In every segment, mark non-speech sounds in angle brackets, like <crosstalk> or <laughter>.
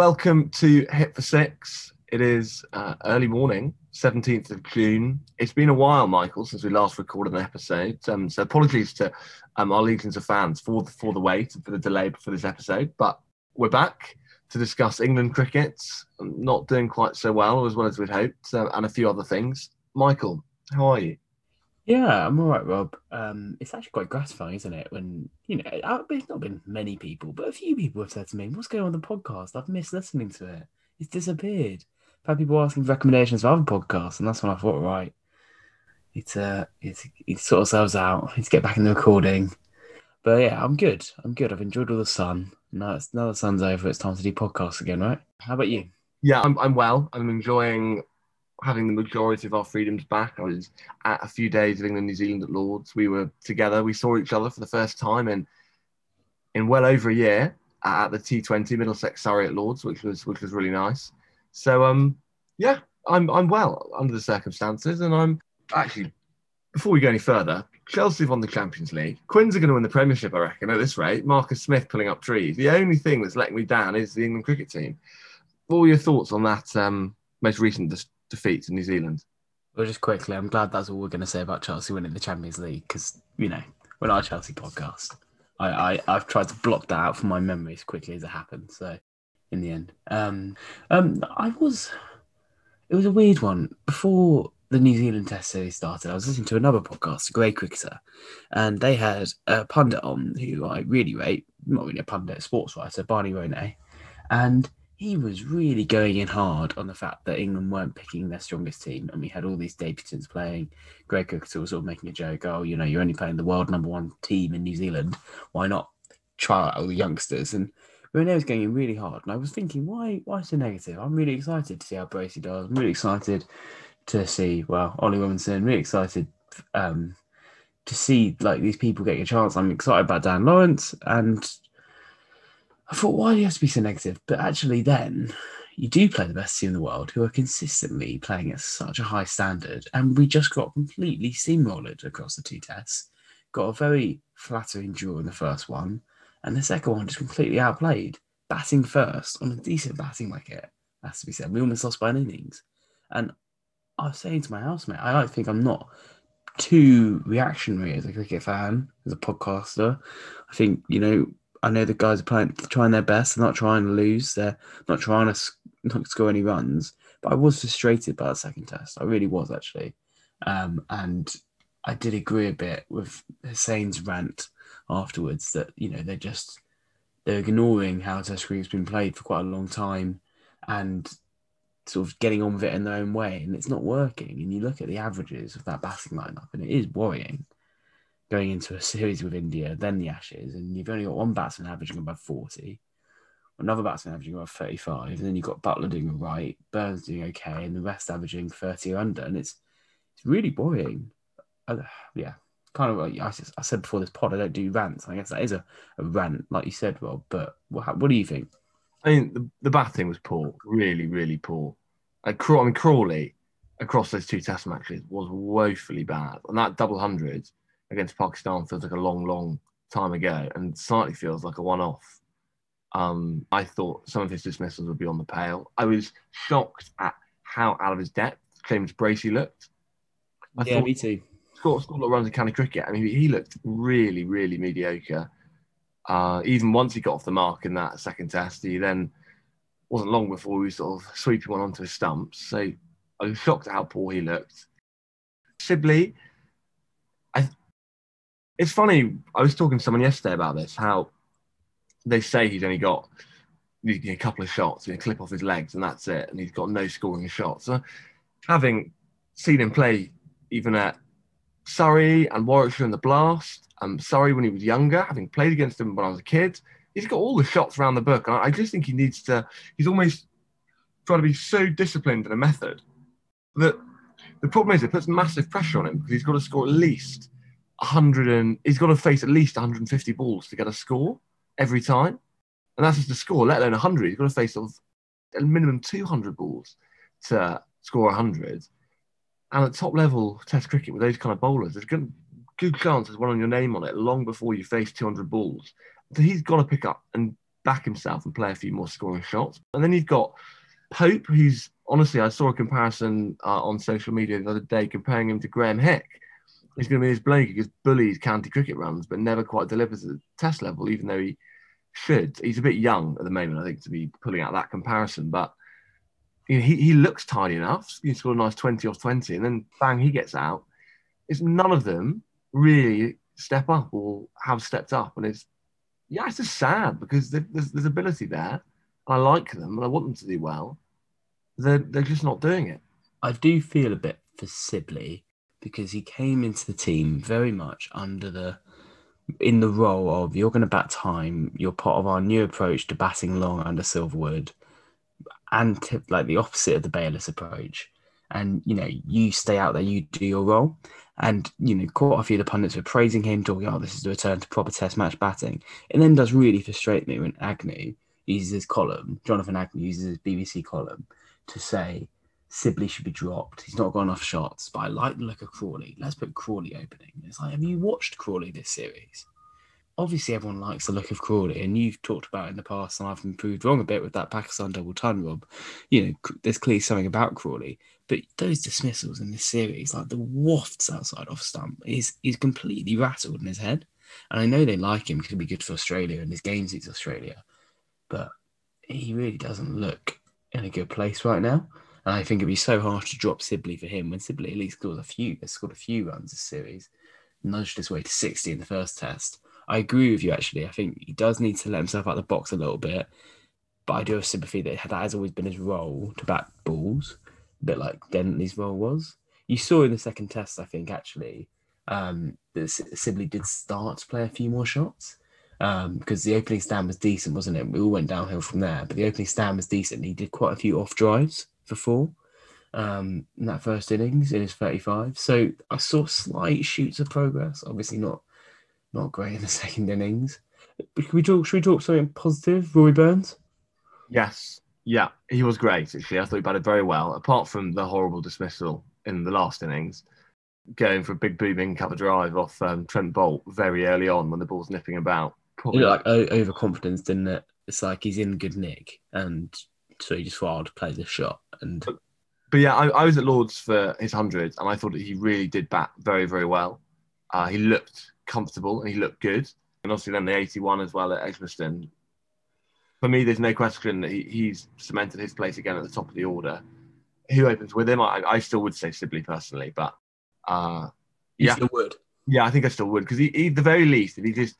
welcome to Hit for Six. It is uh, early morning, 17th of June. It's been a while, Michael, since we last recorded an episode. Um, so apologies to um, our legions of fans for the, for the wait and for the delay for this episode. But we're back to discuss England cricket. Not doing quite so well as well as we'd hoped, uh, and a few other things. Michael, how are you? Yeah, I'm all right, Rob. Um, it's actually quite gratifying, isn't it? When you know, it's not been many people, but a few people have said to me, "What's going on with the podcast? I've missed listening to it. It's disappeared." I've had people asking for recommendations for other podcasts, and that's when I thought, right, it's uh, it's it's sort ourselves out. Let's get back in the recording. But yeah, I'm good. I'm good. I've enjoyed all the sun. Now it's now the sun's over. It's time to do podcasts again, right? How about you? Yeah, I'm I'm well. I'm enjoying having the majority of our freedoms back. I was at a few days of England New Zealand at Lords. We were together. We saw each other for the first time in in well over a year at the T20 Middlesex Surrey at Lords, which was which was really nice. So um yeah, I'm I'm well under the circumstances, and I'm actually before we go any further, Chelsea have won the Champions League. Quins are going to win the Premiership, I reckon, at this rate. Marcus Smith pulling up trees. The only thing that's letting me down is the England cricket team. What were your thoughts on that um, most recent defeat in New Zealand. Well, just quickly, I'm glad that's all we're going to say about Chelsea winning the Champions League because you know we're not a Chelsea podcast. I, I have tried to block that out from my memory as quickly as it happened. So in the end, um, um, I was it was a weird one before the New Zealand Test series started. I was listening to another podcast, Grade Cricketer, and they had a pundit on who I really rate, not really a pundit, a sports writer, Barney Ronay, and he was really going in hard on the fact that England weren't picking their strongest team, and we had all these debutants playing. Greg Cook was sort of making a joke, "Oh, you know, you're only playing the world number one team in New Zealand. Why not try out all the youngsters?" And Ronay was going in really hard, and I was thinking, why, why so negative? I'm really excited to see how Bracey does. I'm really excited to see, well, Ollie Robinson. Really excited um, to see like these people getting a chance. I'm excited about Dan Lawrence and I thought, why do you have to be so negative? But actually, then you do play the best team in the world who are consistently playing at such a high standard. And we just got completely steamrolled across the two tests. Got a very flattering draw in the first one. And the second one just completely outplayed. Batting first on a decent batting wicket, has to be said. We almost lost by an innings. And I was saying to my housemate, I don't think I'm not too reactionary as a cricket fan, as a podcaster. I think, you know, I know the guys are playing, trying their best. They're not trying to lose. They're not trying to not score any runs. But I was frustrated by the second test. I really was actually, um, and I did agree a bit with Hussain's rant afterwards that you know they're just they're ignoring how Test cricket's been played for quite a long time, and sort of getting on with it in their own way, and it's not working. And you look at the averages of that batting lineup, and it is worrying going into a series with India, then the Ashes, and you've only got one batsman averaging above 40, another batsman averaging above 35, and then you've got Buttler doing right, Burns doing okay, and the rest averaging 30 or under, and it's it's really boring. Uh, yeah, kind of like I, I, said before this pod, I don't do rants. I guess that is a, a rant, like you said, Rob. But what, what do you think? I mean, the, the batting was poor, really, really poor. Like, I mean, Crawley across those two test matches was woefully bad. And that double hundred against Pakistan feels like a long, long time ago and slightly feels like a one off. Um, I thought some of his dismissals would be on the pale. I was shocked at how out of his depth James Bracey looked. I yeah, me too. Scored, scored a lot of runs cricket. I mean, he looked really, really mediocre. Uh, even once he got off the mark in that second test, he then wasn't long before we sort of sweeping one onto his stumps. So I was shocked at how poor he looked. Sibley, it's funny. I was talking to someone yesterday about this. How they say he's only got a couple of shots, know, clip off his legs, and that's it, and he's got no scoring shots. So, having seen him play even at Surrey and Warwickshire in the Blast, and um, Surrey when he was younger, having played against him when I was a kid, he's got all the shots around the book. And I just think he needs to. He's almost trying to be so disciplined in a method that the problem is it puts massive pressure on him because he's got to score at least 100 and he's got to face at least 150 balls to get a score every time. And that's just a score, let alone 100. He's got to face of a minimum 200 balls to score 100. And at top level Test cricket with those kind of bowlers, there's good, good chance there's one on your name on it long before you face 200 balls. So he's got to pick up and back himself and play a few more scoring shots. And then you've got Pope, who's honestly, I saw a comparison uh, on social media the other day comparing him to Graham Hick. He's going to be this bloke who just bullies county cricket runs, but never quite delivers at the test level, even though he should. He's a bit young at the moment, I think, to be pulling out that comparison. But you know, he, he looks tidy enough. He scored a nice 20 off 20, and then bang, he gets out. It's none of them really step up or have stepped up. And it's, yeah, it's just sad because there's, there's ability there. I like them and I want them to do well. They're, they're just not doing it. I do feel a bit for Sibley because he came into the team very much under the in the role of you're going to bat time. You're part of our new approach to batting long under Silverwood, and like the opposite of the Bayliss approach. And you know, you stay out there, you do your role. And you know, quite a few of the pundits were praising him, talking, "Oh, this is the return to proper Test match batting." It then does really frustrate me when Agnew uses his column, Jonathan Agnew uses his BBC column to say Sibley should be dropped. He's not got enough shots, but I like the look of Crawley. Let's put Crawley opening. It's like, have you watched Crawley this series? Obviously, everyone likes the look of Crawley, and you've talked about in the past, and I've been proved wrong a bit with that Pakistan double ton, Rob. You know, there's clearly something about Crawley, but those dismissals in this series, like the wafts outside off stump, is is completely rattled in his head. And I know they like him because he'd be good for Australia and his game suits Australia, but he really doesn't look in a good place right now. And I think it'd be so harsh to drop Sibley for him when Sibley at least scores a few, has scored a few runs this series, nudged his way to 60 in the first test. I agree with you actually. I think he does need to let himself out of the box a little bit. But I do have sympathy that that has always been his role to bat balls, a bit like Denly's role was. You saw in the second test, I think, actually, um, that Sibley did start to play a few more shots because um, the opening stand was decent, wasn't it? We all went downhill from there, but the opening stand was decent. He did quite a few off drives for four um, in that first innings in his 35. So I saw slight shoots of progress. Obviously not not great in the <laughs> second innings. But can we talk? Should we talk something positive? Rory Burns. Yes. Yeah, he was great. Actually, I thought he batted very well. Apart from the horrible dismissal in the last innings, going for a big booming cover drive off um, Trent Boult very early on when the ball's nipping about Probably. like overconfidence, didn't it? It's like he's in good nick, and so he just thought to play this shot. And but, but yeah, I, I, was at Lords for his hundred, and I thought that he really did bat very, very well. Uh, he looked comfortable and he looked good, and obviously then the eighty-one as well at Edgbaston. For me, there's no question that he, he's cemented his place again at the top of the order. Who opens with him? I, I still would say Sibley personally, but uh, yeah, would. Yeah, I think I still would because he, he, the very least, if he just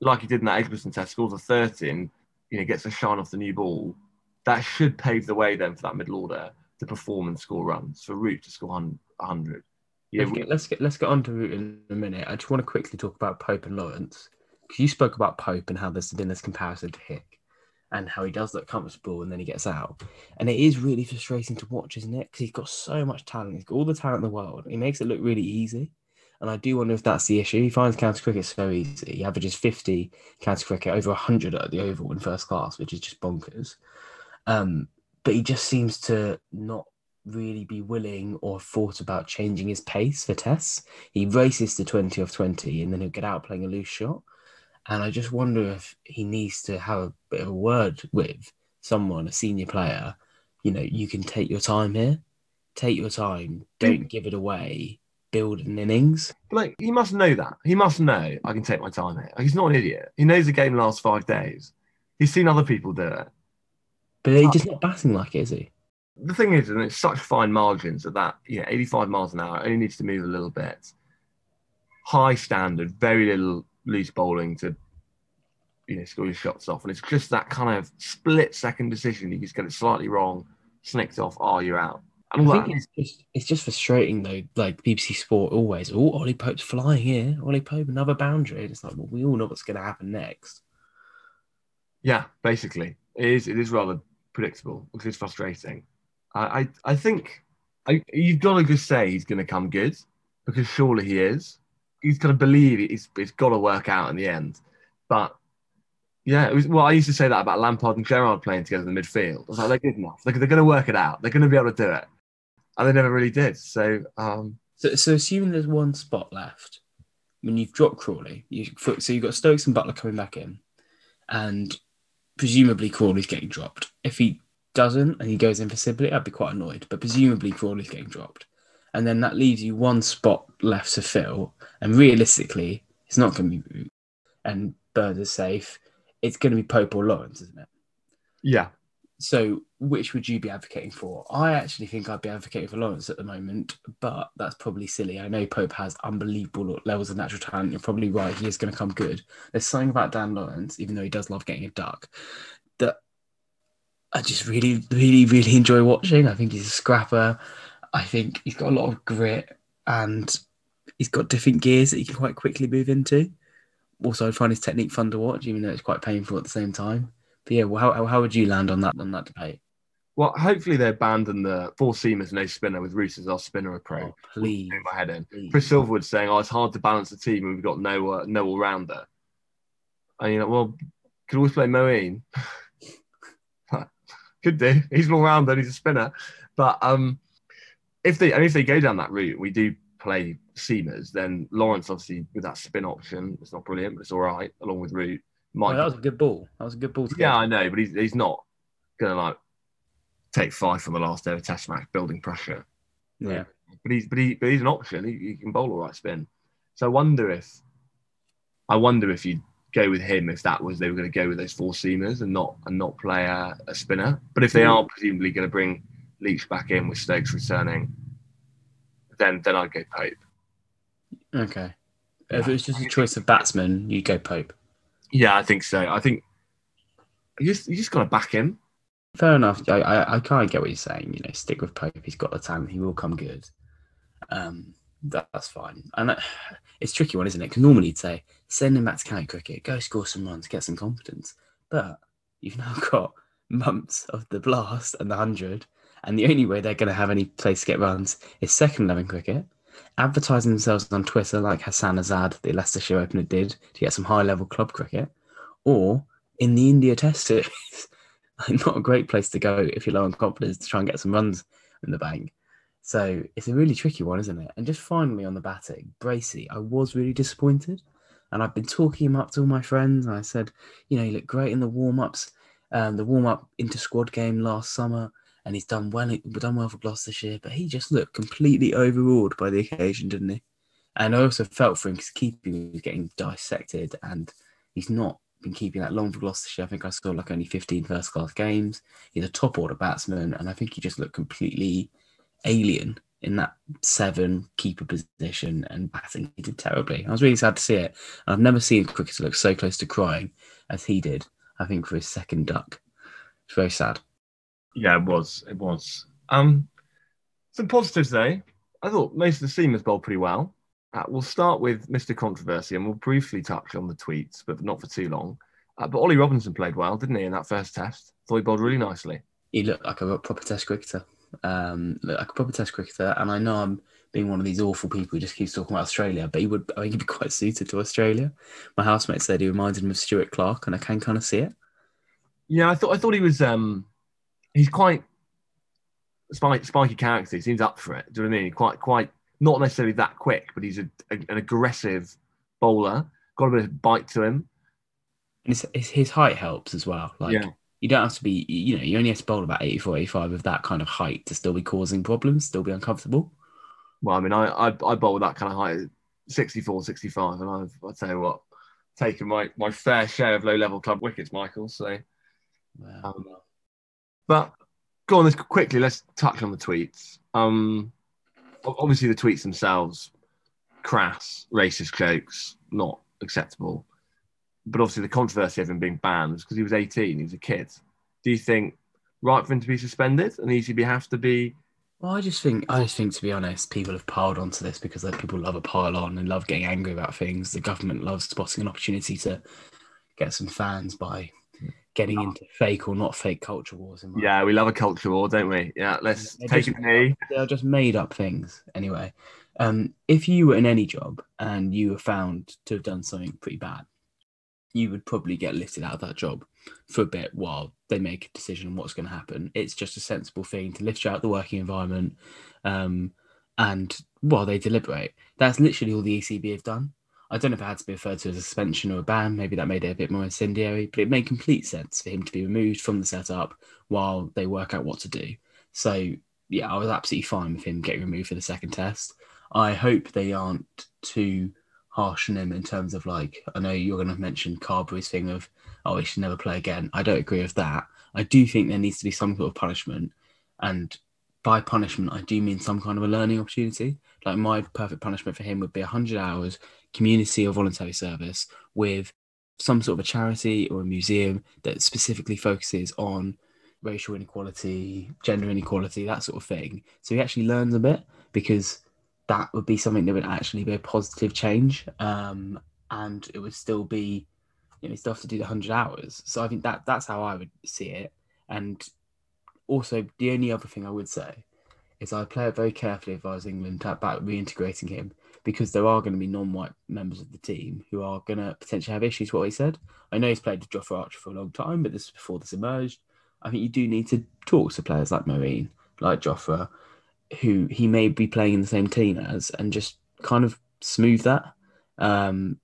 like he did in that Edgbaston test, scores a 13, you know, gets a shine off the new ball, that should pave the way then for that middle order to perform and score runs, for Root to score 100. Yeah, let's, get, let's get let's get on to Root in a minute. I just want to quickly talk about Pope and Lawrence. Because you spoke about Pope and how there's been this comparison to Hick and how he does look comfortable and then he gets out. And it is really frustrating to watch, isn't it? Because he's got so much talent. He's got all the talent in the world. He makes it look really easy. And I do wonder if that's the issue. He finds county cricket so easy. He averages 50 county cricket, over 100 at the Oval in first class, which is just bonkers. Um, but he just seems to not really be willing or thought about changing his pace for tests. He races to 20 of 20 and then he'll get out playing a loose shot. And I just wonder if he needs to have a bit of a word with someone, a senior player. You know, you can take your time here, take your time, don't give it away build an innings. Like he must know that. He must know I can take my time here. Like, he's not an idiot. He knows the game lasts five days. He's seen other people do it. But he's just not batting like it, is he? The thing is, and it's such fine margins that that you know, 85 miles an hour only needs to move a little bit. High standard, very little loose bowling to you know score your shots off, and it's just that kind of split second decision. You just get it slightly wrong, snicked off. Oh, you're out. I think it's just it's just frustrating though. Like BBC Sport always, oh, Ollie Pope's flying here. Ollie Pope, another boundary. it's like, well, we all know what's going to happen next. Yeah, basically, it is. It is rather predictable, which is frustrating. I, I, I think I, you've got to just say he's going to come good because surely he is. He's got to believe it's, it's got to work out in the end. But yeah, it was, well, I used to say that about Lampard and Gerrard playing together in the midfield. I was like, they're good enough. They're, they're going to work it out. They're going to be able to do it and they never really did. So, um, so, so assuming there's one spot left, when you've dropped Crawley, you so you've got Stokes and Buttler coming back in, and presumably Crawley's getting dropped. If he doesn't and he goes in for Sibley, I'd be quite annoyed. But presumably Crawley's getting dropped. And then that leaves you one spot left to fill. And realistically, it's not going to be and Bird is safe. It's going to be Pope or Lawrence, isn't it? Yeah. So, which would you be advocating for? I actually think I'd be advocating for Lawrence at the moment, but that's probably silly. I know Pope has unbelievable levels of natural talent. You're probably right. He is going to come good. There's something about Dan Lawrence, even though he does love getting a duck, that I just really, really, really enjoy watching. I think he's a scrapper. I think he's got a lot of grit and he's got different gears that he can quite quickly move into. Also, I find his technique fun to watch, even though it's quite painful at the same time. But yeah, well, how, how would you land on that on that debate? Well, hopefully they abandon the four seamers, no spinner with Reece as our spinner approach. Oh, please, my head in. please. Chris Silverwood saying, "Oh, it's hard to balance the team when we've got no uh, no all rounder." And you know, well, could always play Moeen. <laughs> could do. He's an all rounder. He's a spinner. But um, if they and if they go down that route, we do play seamers. Then Lawrence, obviously, with that spin option, it's not brilliant, but it's all right. Along with Root, Might that was a good ball. That was a good ball. To yeah, get. I know, but he's he's not gonna like take five from the last ever test match, building pressure. yeah. But he's but he but he's an option. He, he can bowl all right spin. So I wonder if I wonder if you'd go with him if that was they were going to go with those four seamers and not and not play a, a spinner. But if they mm. are presumably going to bring Leach back in with Stokes returning, then then I'd go Pope. Okay. If it was just a choice of batsman, you'd go Pope. Yeah, I think so. I think you just you just got to back him. Fair enough. I, I I of get what you're saying. You know, stick with Pope. He's got the talent. He will come good. Um, that, that's fine. And uh, it's tricky one, isn't it? Because normally you'd say send him back to county cricket, go score some runs, get some confidence. But you've now <laughs> got months of the blast and the hundred, and the only way they're going to have any place to get runs is second eleven cricket. Advertising themselves on Twitter like Hassan Azad, the Leicestershire opener, did to get some high level club cricket, or in the India Test series. <laughs> not a great place to go if you're low on confidence to try and get some runs in the bank. So it's a really tricky one, isn't it? And just finally on the batting, Bracey, I was really disappointed. And I've been talking him up to all my friends. And I said, you know, he looked great in the warm ups, um, the warm up into squad game last summer. And he's done well, done well for Gloucestershire, but he just looked completely overawed by the occasion, didn't he? And I also felt for him because keeping was getting dissected, and he's not been keeping that long for Gloucestershire. I think I saw like only 15 first class games. He's a top order batsman, and I think he just looked completely alien in that seven keeper position and batting. He did terribly. I was really sad to see it. I've never seen a cricketer look so close to crying as he did, I think, for his second duck. It's very sad. Yeah, it was. It was. Um, some positives though. I thought most of the seamers bowled pretty well. Uh, we'll start with Mr. Controversy and we'll briefly touch on the tweets, but not for too long. Uh, but Ollie Robinson played well, didn't he, in that first test? Thought he bowled really nicely. He looked like a proper test cricketer. Um, looked like a proper test cricketer. And I know I'm being one of these awful people who just keeps talking about Australia, but he would, I think he'd be quite suited to Australia. My housemate said he reminded him of Stuart Clark, and I can kind of see it. Yeah, I thought I thought he was. Um, he's quite spiky, spiky character. He seems up for it. Do you know what I mean? Quite, quite not necessarily that quick, but he's a, a, an aggressive bowler. Got a bit of bite to him. And his, his, his height helps as well. Like Yeah. you don't have to be, you know, you only have to bowl about 84, 85 of that kind of height to still be causing problems, still be uncomfortable. Well, I mean, I I, I bowl that kind of height, 64, 65, and I've I tell you what, taken my my fair share of low level club wickets, Michael. So, Wow. um, but go on, let's quickly. Let's touch on the tweets. Um, obviously the tweets themselves, crass, racist jokes, not acceptable. But obviously the controversy of him being banned was because he was 18, he was a kid. Do you think right for him to be suspended and be have to be? Well, I just think, I just think, to be honest, people have piled onto this because like, people love a pile on and love getting angry about things. The government loves spotting an opportunity to get some fans by getting into fake or not fake culture wars. In my Yeah, we love a culture war, don't we? Yeah, let's They're take just- a knee. they're just made up things anyway. Um, if you were in any job and you were found to have done something pretty bad, you would probably get lifted out of that job for a bit while they make a decision on what's going to happen. It's just a sensible thing to lift you out of the working environment um, and while they deliberate. That's literally all the ECB have done. I don't know if it had to be referred to as a suspension or a ban. Maybe that made it a bit more incendiary, but it made complete sense for him to be removed from the setup while they work out what to do. So, yeah, I was absolutely fine with him getting removed for the second test. I hope they aren't too harsh on him in terms of like, I know you're going to mention Carberry's thing of, oh, he should never play again. I don't agree with that. I do think there needs to be some sort of punishment. And by punishment, I do mean some kind of a learning opportunity. Like my perfect punishment for him would be 100 hours community or voluntary service with some sort of a charity or a museum that specifically focuses on racial inequality, gender inequality, that sort of thing. So he actually learns a bit because that would be something that would actually be a positive change. Um, and it would still be, you know, still have to do the 100 hours. So I think that that's how I would see it. And also, the only other thing I would say is I play it very carefully if I was England about reintegrating him because there are going to be non-white members of the team who are going to potentially have issues. What he said, I know he's played with Jofra Archer for a long time, but this is before this emerged. I think you do need to talk to players like Moeen, like Jofra, who he may be playing in the same team as, and just kind of smooth that um,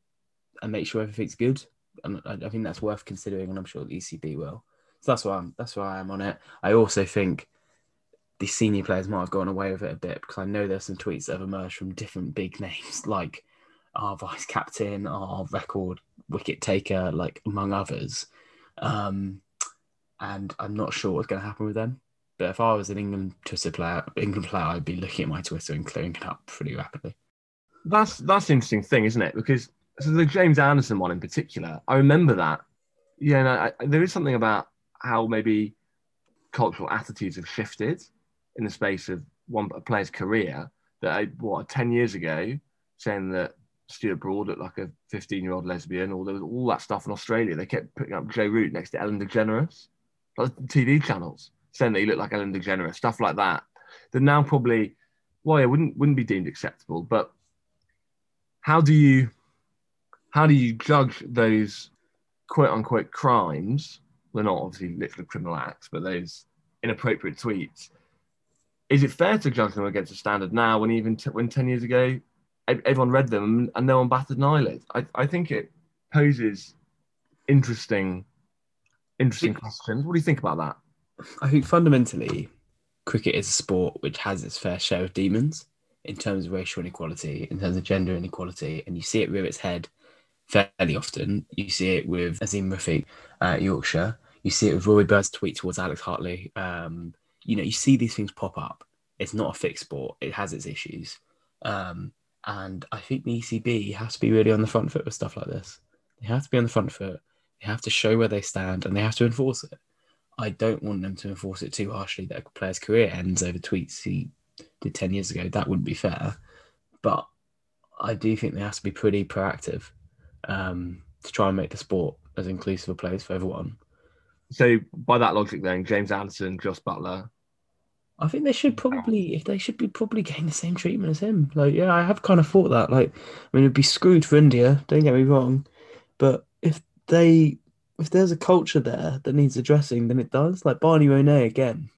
and make sure everything's good. And I, I think that's worth considering, and I'm sure the ECB will. So that's why I'm that's why I'm on it. I also think the senior players might have gone away with it a bit because I know there's some tweets that have emerged from different big names <laughs> like our vice captain, our record wicket taker, like among others. Um, and I'm not sure what's going to happen with them. But if I was an England Twitter player, England player, I'd be looking at my Twitter and clearing it up pretty rapidly. That's that's interesting thing, isn't it? Because so the James Anderson one in particular, I remember that. Yeah, I, there is something about how maybe cultural attitudes have shifted in the space of one a player's career that I, what 10 years ago saying that Stuart Broad looked like a 15 year old lesbian or there was all that stuff in Australia. They kept putting up Joe Root next to Ellen DeGeneres. Like TV channels saying that he looked like Ellen DeGeneres stuff like that. That now probably well it wouldn't wouldn't be deemed acceptable but how do you how do you judge those quote unquote crimes? They're not obviously literally criminal acts but those inappropriate tweets is it fair to judge them against a standard now when even t- when 10 years ago everyone read them and no one batted an eyelid? I, I think it poses interesting interesting questions. What do you think about that? I think fundamentally cricket is a sport which has its fair share of demons in terms of racial inequality in terms of gender inequality and you see it rear its head fairly often. You see it with azeem rafiq at yorkshire. You see it with rory bird's tweet towards alex hartley um, you know, you see these things pop up. It's not a fixed sport. It has its issues. Um, and I think the ECB has to be really on the front foot with stuff like this. They have to be on the front foot. They have to show where they stand and they have to enforce it. I don't want them to enforce it too harshly that a player's career ends over tweets he did 10 years ago. That wouldn't be fair. But I do think they have to be pretty proactive um, to try and make the sport as inclusive a place for everyone. So by that logic, then James Anderson, Jos Buttler. I think they should probably, if they should be probably getting the same treatment as him. Like, yeah, I have kind of thought that. Like, I mean, it'd be screwed for India. Don't get me wrong, but if they, if there's a culture there that needs addressing, then it does. Like Barney Ronay again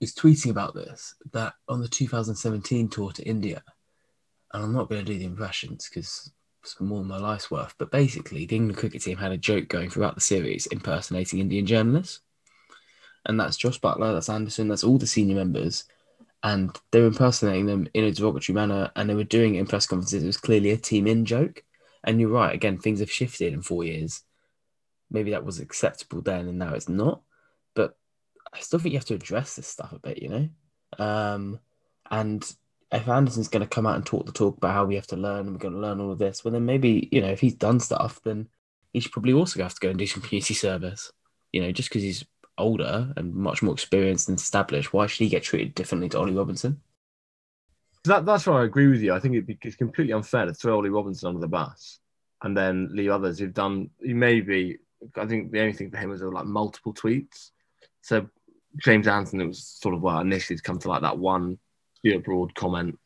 is tweeting about this that on the 2017 tour to India, and I'm not going to do the impressions because more than my life's worth. But basically, the England cricket team had a joke going throughout the series impersonating Indian journalists. And that's Josh Buttler, that's Anderson, that's all the senior members. And they were impersonating them in a derogatory manner and they were doing it in press conferences. It was clearly a team in joke. And you're right, again, things have shifted in four years. Maybe that was acceptable then and now it's not. But I still think you have to address this stuff a bit, you know? Um, and if Anderson's going to come out and talk the talk about how we have to learn and we're going to learn all of this, well, then maybe, you know, if he's done stuff, then he should probably also have to go and do some community service. You know, just because he's older and much more experienced and established, why should he get treated differently to Ollie Robinson? That, that's why I agree with you. I think it's completely unfair to throw Ollie Robinson under the bus and then leave others who've done, he may be, I think the only thing for him was like multiple tweets. So James Anderson, it was sort of well, initially to come to like that one Stuart Broad comment,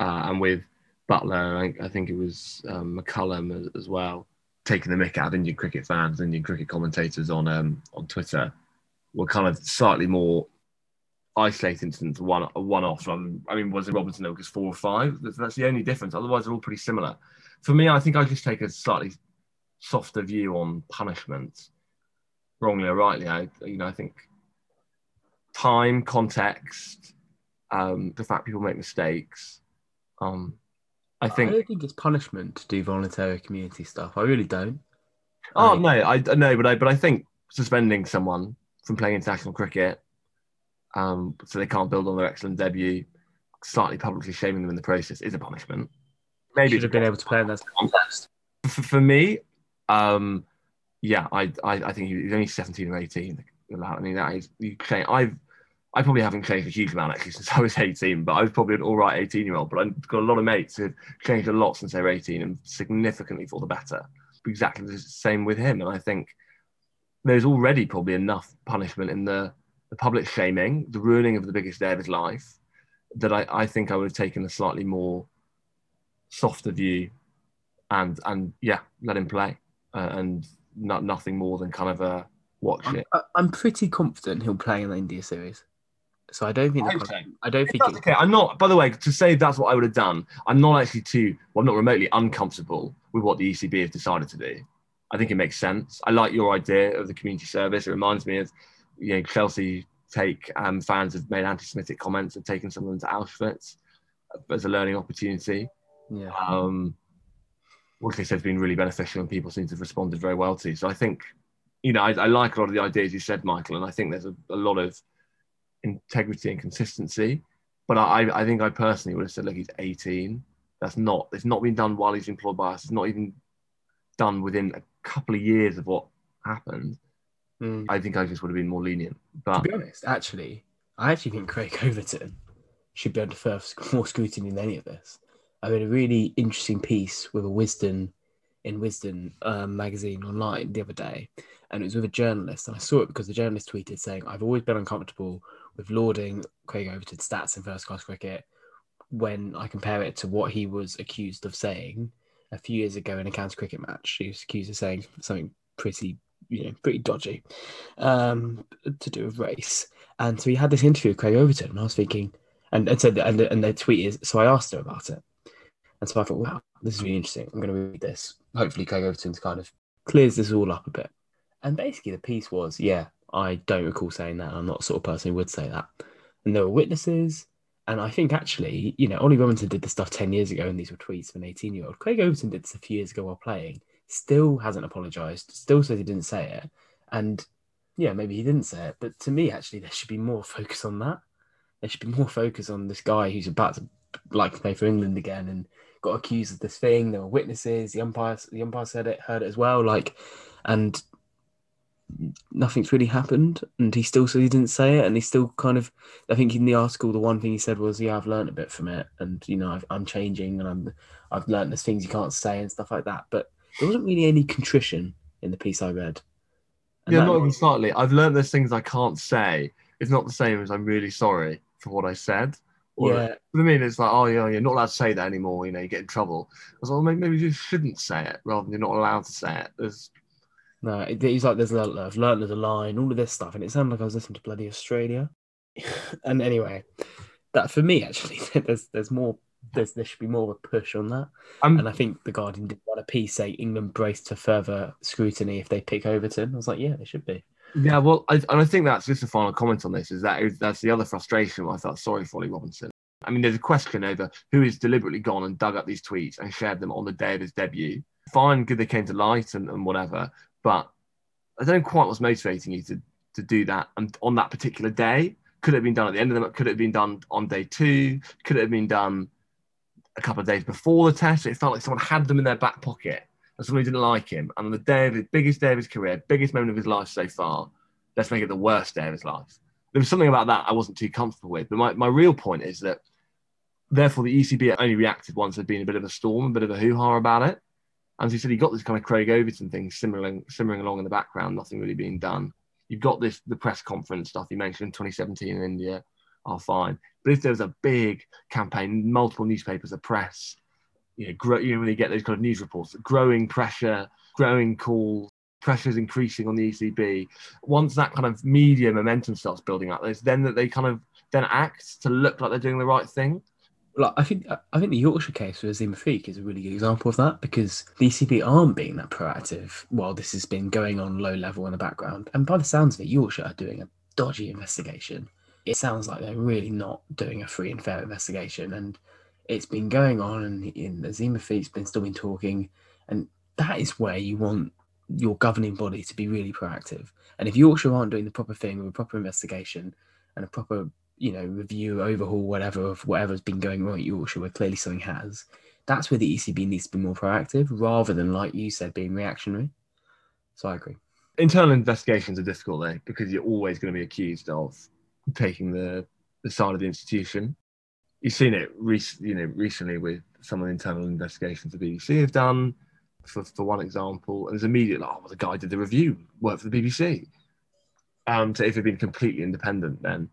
uh, and with Buttler, I, I think it was um, McCullum as, as, well, taking the mick out of Indian cricket fans, Indian cricket commentators on um, on Twitter, were kind of slightly more isolated incidents, one one off. I mean, was it Robinson Ilkes four or five? That's, that's the only difference. Otherwise, they're all pretty similar. For me, I think I just take a slightly softer view on punishment, wrongly or rightly. I you know I think time, context, um, the fact people make mistakes. Um, I think. I don't think it's punishment to do voluntary community stuff. I really don't. Oh no, I no, but I but I think suspending someone from playing international cricket, um, so they can't build on their excellent debut, slightly publicly shaming them in the process is a punishment. Maybe should have been able to play in that context. For, for me, um, yeah, I, I I think he's only seventeen or eighteen. I mean, that is you say I've I probably haven't changed a huge amount actually since I was 18, but I was probably an all right 18 year old. But I've got a lot of mates who've changed a lot since they were 18 and significantly for the better. Exactly the same with him. And I think there's already probably enough punishment in the, the public shaming, the ruining of the biggest day of his life, that I, I think I would have taken a slightly more softer view and, and yeah, let him play uh, and not, nothing more than kind of a watch I'm, it. I'm pretty confident he'll play in the India series. So I don't think. I, the, I don't think. It, okay, I'm not. By the way, to say that's what I would have done, I'm not actually too. Well, I'm not remotely uncomfortable with what the ECB have decided to do. I think it makes sense. I like your idea of the community service. It reminds me of, you know, Chelsea take um, fans have made anti-Semitic comments and taken some of them to Auschwitz as a learning opportunity. Yeah. Um, which they said has been really beneficial and people seem to have responded very well to. So I think, you know, I, I like a lot of the ideas you said, Michael, and I think there's a, a lot of integrity and consistency. But I, I think I personally would have said, look, he's 18. That's not, it's not been done while he's employed by us. It's not even done within a couple of years of what happened. Mm. I think I just would have been more lenient. But to be honest, actually, I actually think Craig <laughs> Overton should be under further more scrutiny than any of this. I read a really interesting piece with a Wisden in Wisden um, magazine online the other day, and it was with a journalist. And I saw it because the journalist tweeted saying, "I've always been uncomfortable with lauding Craig Overton's stats in first class cricket when I compare it to what he was accused of saying a few years ago in a county cricket match. He was accused of saying something pretty, you know, pretty dodgy um, to do with race. And so he had this interview with Craig Overton, and I was thinking, and and so the, and the, and the tweet is, so I asked her about it, and so I thought, wow, this is really interesting. I'm going to read this. Hopefully, Craig Overton's kind of clears this all up a bit. And basically, the piece was, yeah, I don't recall saying that. I'm not the sort of person who would say that. And there were witnesses. And I think actually, you know, Ollie Robinson did this stuff 10 years ago, and these were tweets of an 18 year old. Craig Overton did this a few years ago while playing, still hasn't apologized, still says he didn't say it. And yeah, maybe he didn't say it. But to me, actually, there should be more focus on that. There should be more focus on this guy who's about to like to play for England again and got accused of this thing. There were witnesses. The umpire, the umpire said it, heard it as well. Like, and nothing's really happened and he still said he didn't say it and he still kind of i think in the article the one thing he said was yeah i've learned a bit from it and you know i am changing and i'm i've learned there's things you can't say and stuff like that but there wasn't really any contrition in the piece i read and yeah not even slightly i've learned there's things i can't say it's not the same as i'm really sorry for what i said or, yeah. I mean, it's like, oh, yeah, you're not allowed to say that anymore. You know, you get in trouble. I was like, well, maybe, maybe you shouldn't say it rather than you're not allowed to say it. There's no, he's like, there's a, I've learned there's a line, all of this stuff, and it sounded like I was listening to bloody Australia. <laughs> and anyway, that for me actually, <laughs> there's there's more, there's there should be more of a push on that. Um, and I think the Guardian did want a piece say England braced for further scrutiny if they pick Overton. I was like, yeah, they should be. Yeah, well, I, and I think that's just a final comment on this. Is that that's the other frustration. I felt sorry for Ollie Robinson. I mean, there's a question over who has deliberately gone and dug up these tweets and shared them on the day of his debut. Fine, good they came to light and, and whatever, but I don't know quite what's motivating you to to do that and on that particular day. Could it have been done at the end of the month? Could it have been done on day two? Could it have been done a couple of days before the test? It felt like someone had them in their back pocket and someone who didn't like him. And on the day of his biggest day of his career, biggest moment of his life so far, let's make it the worst day of his life. There was something about that I wasn't too comfortable with. But my, my real point is that therefore the ECB only reacted once there'd been a bit of a storm, a bit of a hoo-ha about it as you said, you got this kind of Craig Overton thing simmering, simmering along in the background, nothing really being done. You've got this the press conference stuff you mentioned in 2017 in India are fine. But if there was a big campaign, multiple newspapers, a press, you know, grow, you really get those kind of news reports, growing pressure, growing calls, pressures increasing on the ECB. Once that kind of media momentum starts building up, there's then that they kind of then act to look like they're doing the right thing. Like, I think I think the Yorkshire case with Azeem Rafiq is a really good example of that because the ECB aren't being that proactive while this has been going on low level in the background. And by the sounds of it, Yorkshire are doing a dodgy investigation. It sounds like they're really not doing a free and fair investigation, and it's been going on. And, and Azeem Rafiq's been still been talking, and that is where you want your governing body to be really proactive. And if Yorkshire aren't doing the proper thing with a proper investigation and a proper, you know, review, overhaul, whatever of whatever's been going wrong at Yorkshire, where clearly something has, that's where the ECB needs to be more proactive rather than, like you said, being reactionary. So I agree. Internal investigations are difficult though, because you're always going to be accused of taking the, the side of the institution. You've seen it, you know, recently with some of the internal investigations the BBC have done for, for one example, and there's immediate like, oh, well, the guy did the review, worked for the BBC. Um, so if it'd been completely independent, then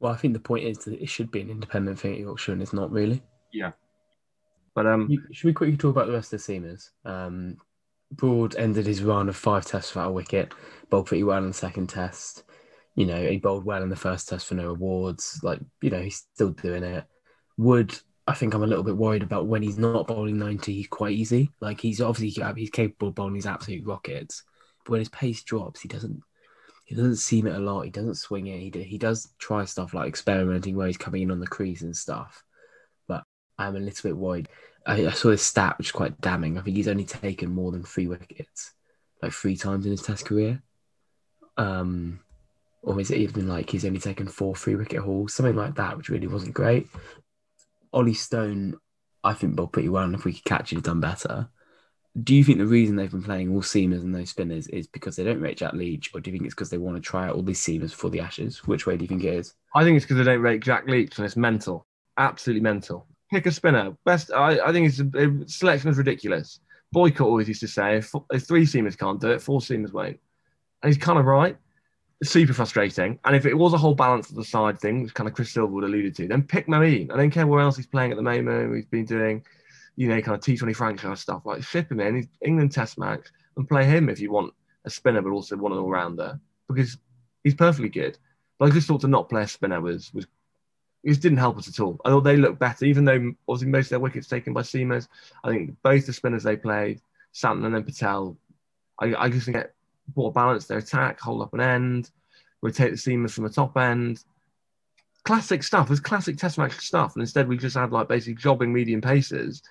Well, I think the point is that it should be an independent thing at Yorkshire, and it's not really. yeah. But um, Should we quickly talk about the rest of the seamers? Um, Broad ended his run of five tests without a wicket, bowled pretty well in the second test. You know, he bowled well in the first test for no awards. Like, you know, he's still doing it. Wood, I think I'm a little bit worried about when he's not bowling 90, he's quite easy. Like, he's obviously he's capable of bowling these absolute rockets. But when his pace drops, he doesn't he doesn't seam it a lot. He doesn't swing it. He, do- he does try stuff like experimenting where he's coming in on the crease and stuff. But I'm a little bit worried. I, I saw this stat which is quite damning. I think he's only taken more than three wickets, like three times in his Test career. Um, or is it even like he's only taken four three wicket hauls, something like that, which really wasn't great. Ollie Stone, I think bowled pretty well, and if we could catch, he'd done better. Do you think the reason they've been playing all seamers and no spinners is because they don't rate Jack Leach, or do you think it's because they want to try out all these seamers for the Ashes? Which way do you think it is? I think it's because they don't rate Jack Leach, and it's mental, absolutely mental. Pick a spinner. Best. I, I think it's a, selection is ridiculous. Boycott always used to say if, if three seamers can't do it, four seamers won't, and he's kind of right. Super frustrating. And if it was a whole balance of the side thing, which kind of Chris Silverwood alluded to, then pick Moeen. I don't care where else he's playing at the moment. He's been doing, you know, kind of T20 franchise stuff. Like ship him in, England Test match, and play him if you want a spinner, but also want an all rounder because he's perfectly good. But I just thought to not play a spinner was was it didn't help us at all. I thought they looked better, even though obviously most of their wickets taken by seamers. I think both the spinners they played, Santner and then Patel, I, I just think it brought a balance their attack, hold up an end, rotate the seamers from the top end. Classic stuff. It's classic test match stuff. And instead we just had like basically jobbing medium paces.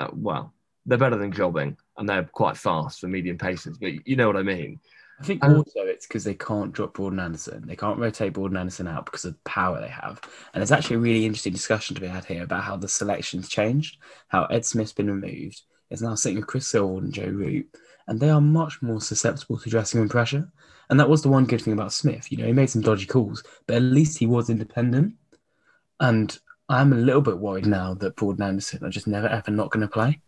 Uh, well, they're better than jobbing and they're quite fast for medium paces, but you know what I mean. I think Um, also it's because they can't drop Broad and Anderson. They can't rotate Broad and Anderson out because of the power they have. And there's actually a really interesting discussion to be had here about how the selection's changed, how Ed Smith's been removed. It's now sitting with Chris Silverwood and Joe Root, and they are much more susceptible to dressing room pressure. And that was the one good thing about Smith. You know, he made some dodgy calls, but at least he was independent. And I'm a little bit worried now that Broad and Anderson are just never ever not going to play.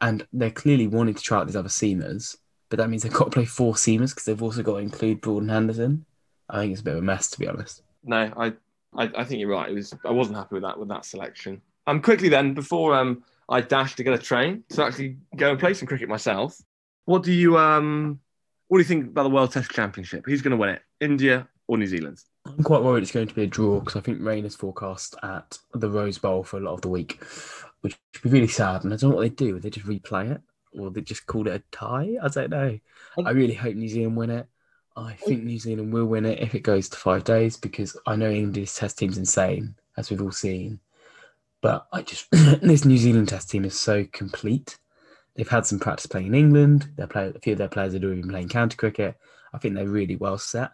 And they're clearly wanting to try out these other seamers, but that means they've got to play four seamers because they've also got to include Broad and Anderson. I think it's a bit of a mess, to be honest. No, I, I, I think you're right. It was I wasn't happy with that with that selection. Um, quickly then, before um I dash to get a train to actually go and play some cricket myself. What do you um what do you think about the World Test Championship? Who's going to win it? India or New Zealand? I'm quite worried it's going to be a draw because I think rain is forecast at the Rose Bowl for a lot of the week, which would be really sad. And I don't know what they do. They just replay it or they just call it a tie. I don't know. I really hope New Zealand win it. I think New Zealand will win it if it goes to five days because I know India's test team's insane, as we've all seen. But I just <clears throat> this New Zealand test team is so complete. They've had some practice playing in England. Their play, a few of their players already been playing county cricket. I think they're really well set.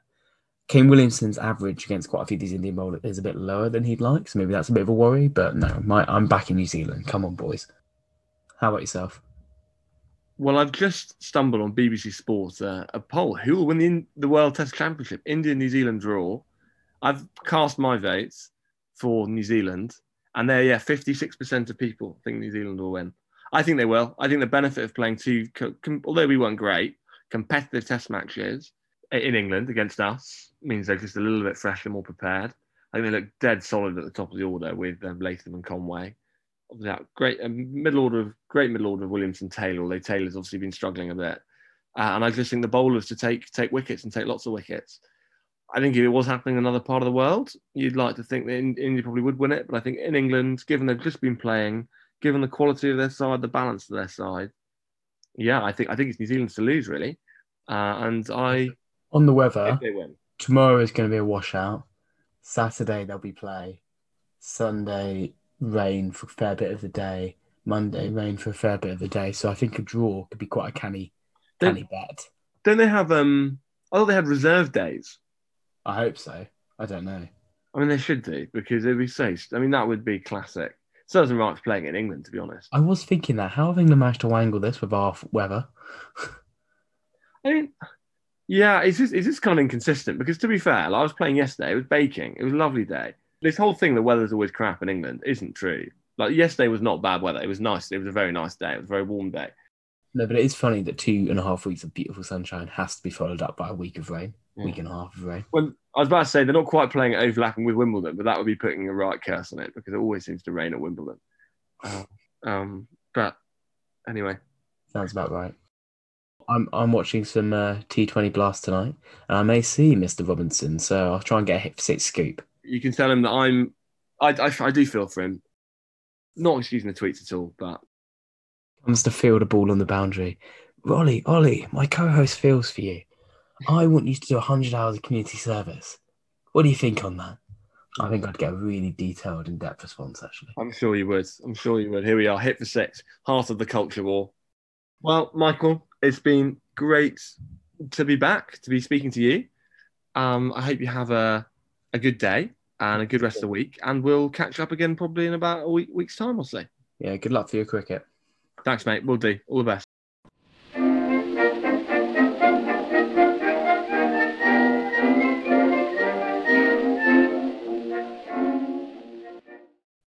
Kane Williamson's average against quite a few of these Indian bowlers is a bit lower than he'd like, so maybe that's a bit of a worry. But no, my, I'm back in New Zealand. Come on, boys. How about yourself? Well, I've just stumbled on BBC Sports uh, a poll. Who will win the, the World Test Championship? India, New Zealand draw. I've cast my votes for New Zealand, and there, yeah, 56% of people think New Zealand will win. I think they will. I think the benefit of playing two, although we weren't great, competitive Test matches in England against us means they're just a little bit fresher, more prepared. I think they look dead solid at the top of the order with um, Latham and Conway. That great um, middle order of great middle order of Williamson Taylor. Although Taylor's obviously been struggling a bit, uh, and I just think the bowlers to take take wickets and take lots of wickets. I think if it was happening in another part of the world, you'd like to think that India probably would win it. But I think in England, given they've just been playing, given the quality of their side, the balance of their side, yeah, I think I think it's New Zealand's to lose really. Uh, and I on the weather, they win. tomorrow is going to be a washout. Saturday there'll be play. Sunday rain for a fair bit of the day. Monday rain for a fair bit of the day. So I think a draw could be quite a canny, Don't- canny bet. Don't they have um? I thought they had reserve days. I hope so. I don't know. I mean, they should do because it'd be so. I mean, that would be classic. Serves them right for playing in England, to be honest. I was thinking that. How have England managed to wangle this with our weather? I mean, yeah, it's just it's just kind of inconsistent because to be fair, like I was playing yesterday, it was baking, it was a lovely day. This whole thing, the weather's always crap in England, isn't true. Like yesterday was not bad weather. It was nice. It was a very nice day. It was a very warm day. No, but it is funny that two and a half weeks of beautiful sunshine has to be followed up by a week of rain, Yeah. week and a half of rain. When I was about to say they're not quite playing it overlapping with Wimbledon, but that would be putting a right curse on it because it always seems to rain at Wimbledon. <sighs> Um, but anyway, Sounds about right. I'm I'm watching some uh, T20 Blast tonight, and I may see Mr. Robinson, so I'll try and get a hit for six scoop. you can tell him that I'm. I, I, I do feel for him. Not excusing the tweets at all, but Comes to field a ball on the boundary. Ollie, Ollie, my co-host feels for you. I want you to do 100 hours of community service. What do you think on that? I think I'd get a really detailed, in-depth response, actually. I'm sure you would. I'm sure you would. Here we are, hit for six, heart of the culture war. Well, Michael, it's been great to be back, to be speaking to you. Um, I hope you have a, a good day and a good rest of the week, and we'll catch up again probably in about a week, week's time or so. Yeah, good luck for your cricket. Thanks, mate. We'll do. All the best.